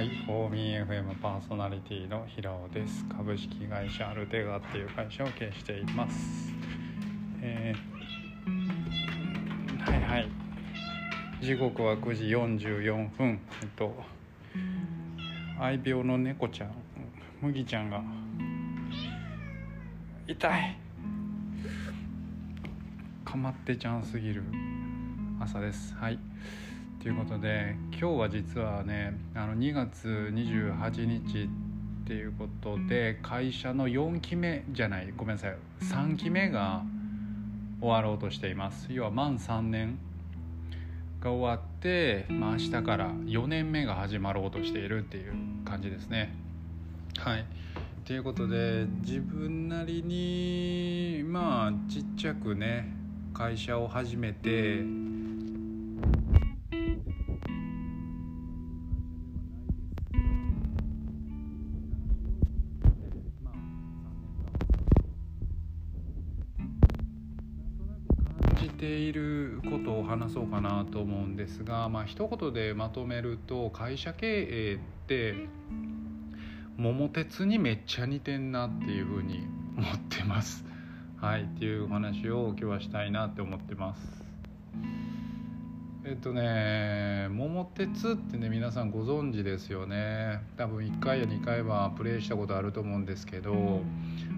はい、フォーミー FM パーソナリティの平尾です。株式会社アルテガっていう会社を経営しています。えーはいはい。時刻は9時44分。えっと、愛病の猫ちゃん、麦ちゃんが、痛いかまってちゃんすぎる朝です。はい。ということで今日は実はねあの2月28日っていうことで会社の4期目じゃないごめんなさい3期目が終わろうとしています。要は満3年が終わって、まあ、明日から4年目が始まろうとしているっていう感じですね。はい。ということで自分なりにまあちっちゃくね会社を始めてていることを話そうかなと思うんですが、まあ一言でまとめると会社経営って桃鉄にめっちゃ似てんなっていうふうに思ってます。はいっていうお話を今日はしたいなって思ってます。えっとね桃鉄ってね皆さんご存知ですよね多分1回や2回はプレイしたことあると思うんですけど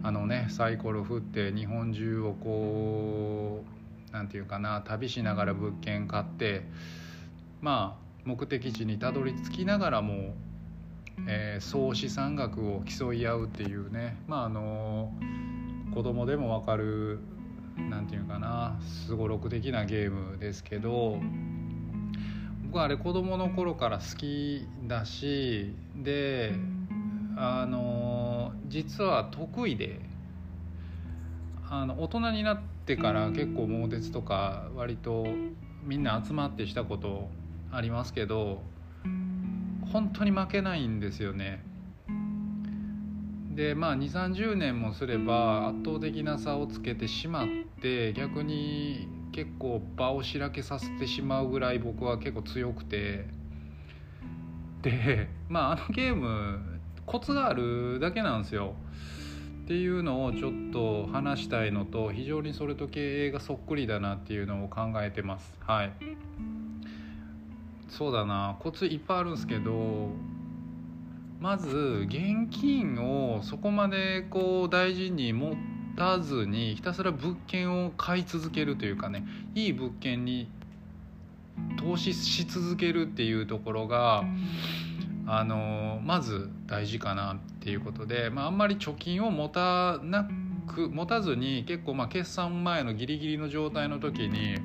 あのねサイコロ振って日本中をこうなんていうかな旅しながら物件買ってまあ目的地にたどり着きながらも、えー総資産額を競い合うっていうね。まああの子供でも分かるなんていうかなすごろく的なゲームですけど僕はあれ子供の頃から好きだしであの実は得意であの大人になってから結構桃鉄とか割とみんな集まってしたことありますけど本当に負けないんですよね。でまあ2 3 0年もすれば圧倒的な差をつけてしまって逆に結構場をしらけさせてしまうぐらい僕は結構強くてでまああのゲームコツがあるだけなんですよ。っていうのをちょっと話したいのと非常にそれと経営がそっくりだなっていうのを考えてます。はい。そうだな。コツいっぱいあるんですけどまず現金をそこまでこう大事に持たずにひたすら物件を買い続けるというかねいい物件に投資し続けるっていうところがあのまず大事かなっていうことで、まあ、あんまり貯金を持たなく持たずに結構まあ決算前のギリギリの状態の時に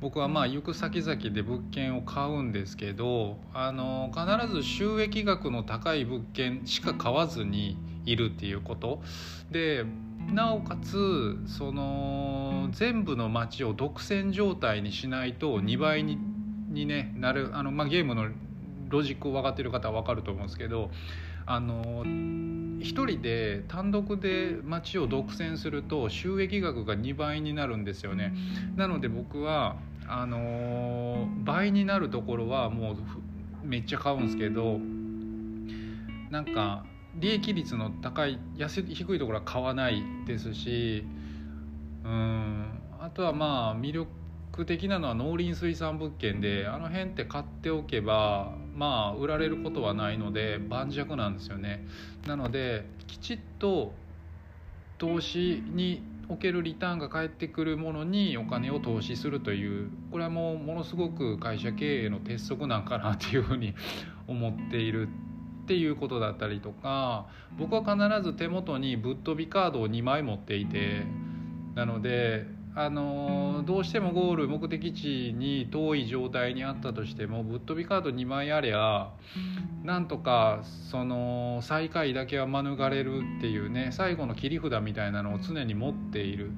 僕はまあ行く先々で物件を買うんですけどあの必ず収益額の高い物件しか買わずにいるっていうこと。でなおかつその全部の街を独占状態にしないと2倍にに、ね、なるあの、まあ、ゲームのロジックを分かってる方は分かると思うんですけどあの一人で単独で街を独占すると収益額が2倍になるんですよね。なので僕はあの倍になるところはもうめっちゃ買うんですけどなんか利益率の高い安い低いところは買わないですしうんあとはまあ魅力的なのは農林水産物件であの辺って買っておけばまあ売られることはないので盤石なんですよね。なのできちっと投資におけるリターンが返ってくるものにお金を投資するというこれはもうものすごく会社経営の鉄則なんかなっていうふうに思っているっていうことだったりとか僕は必ず手元にぶっ飛びカードを2枚持っていてなのであのどうしてもゴール目的地に遠い状態にあったとしてもぶっ飛びカード2枚ありゃなんとかその最下位だけは免れるっていうね最後の切り札みたいなのを常に持っている。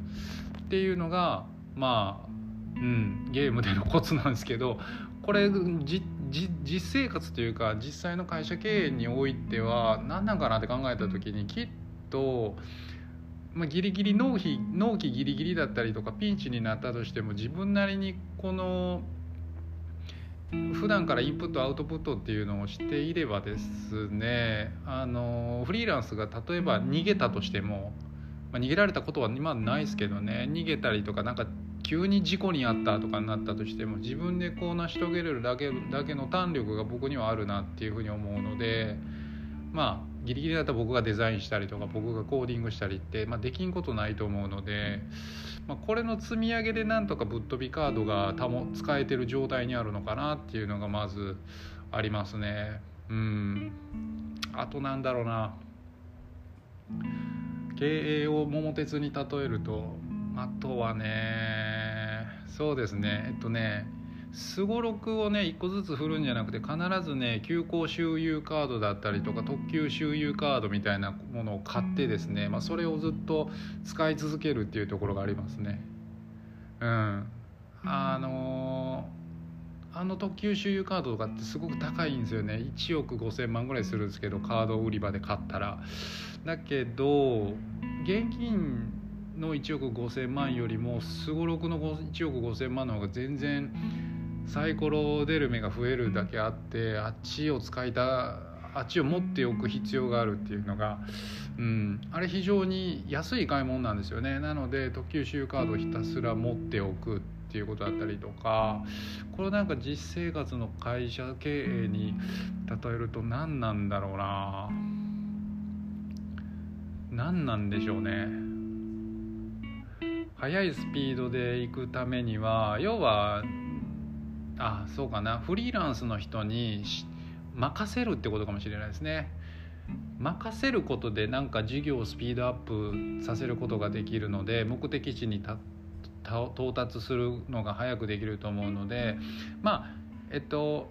っていうのがまあうんゲームでのコツなんですけどこれ実生活というか実際の会社経営においては何なんかなって考えた時にきっと、まあ、ギリギリ納期納期ギリギリだったりとかピンチになったとしても自分なりにこの普段からインプットアウトプットっていうのをしていればですねあのフリーランスが例えば逃げたとしても、まあ、逃げられたことは今ないですけどね逃げたりとかなんか急に事故に遭ったとかになったとしても自分でこう成し遂げれるだけだけの胆力が僕にはあるなっていうふうに思うのでまあギリギリだったら僕がデザインしたりとか僕がコーディングしたりって、まあ、できんことないと思うので、まあ、これの積み上げでなんとかぶっ飛びカードが保使えてる状態にあるのかなっていうのがまずありますね。うん。あとなんだろうな。経営を桃鉄に例えるとあとはねそうですね。えっとねすごろくをね1個ずつ振るんじゃなくて必ずね急行周遊カードだったりとか特急周遊カードみたいなものを買ってですね、まあ、それをずっと使い続けるっていうところがありますね。うん。あのー、あの特急周遊カードとかってすごく高いんですよね。1億5,000万ぐらいするんですけどカード売り場で買ったら。だけど現金の1億5,000万よりもすごろくの1億5,000万の方が全然サイコロ出る目が増えるだけあってあっちを使いたあっちを持っておく必要があるっていうのが、うん、あれ非常に安い買い物なんですよね。なので特急周カードをひたすら持っておくっていうことだったりとかこれなんか実生活の会社経営に例えると何なんだろうな。何なんでしょうね。速いスピードで行くためには要はあそうかな。フリーランスの人に任せるってことかもしれないですね。任せることでなんか事業をスピードアップさせることができるので目的地に到達するのが早くできると思うのでまあえっと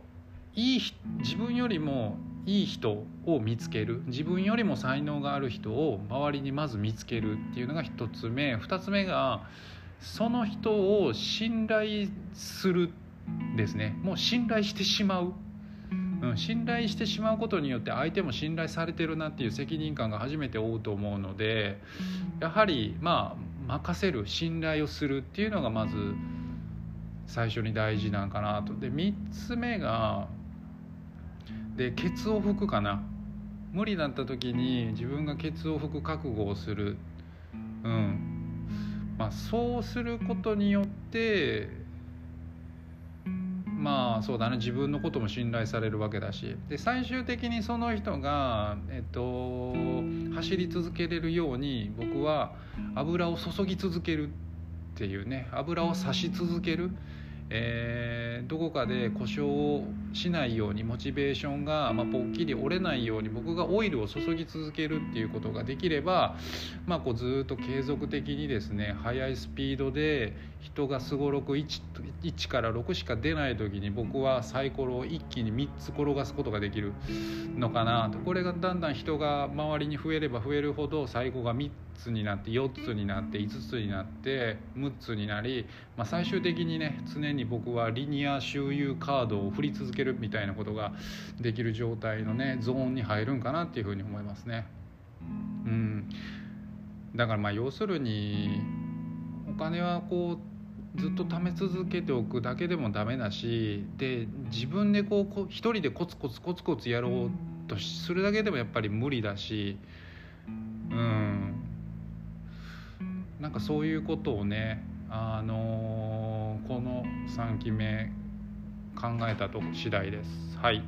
いい自分よりもいい人を見つける。自分よりも才能がある人を周りにまず見つけるっていうのが一つ目。二つ目がその人を信頼するですね。もう信頼してしまう、うん、信頼してしまうことによって相手も信頼されてるなっていう責任感が初めて負うと思うのでやはりまあ任せる信頼をするっていうのがまず最初に大事なんかなと。で3つ目がでケツを拭くかな。無理だった時に自分がケツを拭く覚悟をする。うん。まあそうすることによってまあそうだね。自分のことも信頼されるわけだし。で最終的にその人が、えっと、走り続けれるように僕は油を注ぎ続けるっていうね。油を差し続ける。えー、どこかで故障をしないようにモチベーションが、まあ、ぽっきり折れないように僕がオイルを注ぎ続けるっていうことができれば、まあ、こうずっと継続的にですね速いスピードで人がすごろく 1, 1から6しか出ない時に僕はサイコロを一気に3つ転がすことができるのかなと。これがだんだん人が周りに増えれば増えるほど最後が3つになって4つになって5つになって6つになり、まあ、最終的にね常に僕はリニア周遊カードを振り続けるみたいなことができる状態のねゾーンに入るんかなっていうふうに思いますね。うん、だからまあ要するにお金はこうずっと貯め続けておくだけでもダメだしで自分でこう一人でコツコツコツコツやろうとするだけでもやっぱり無理だしうんなんかそういうことをね、あのー、この3期目考えたと次第です。はい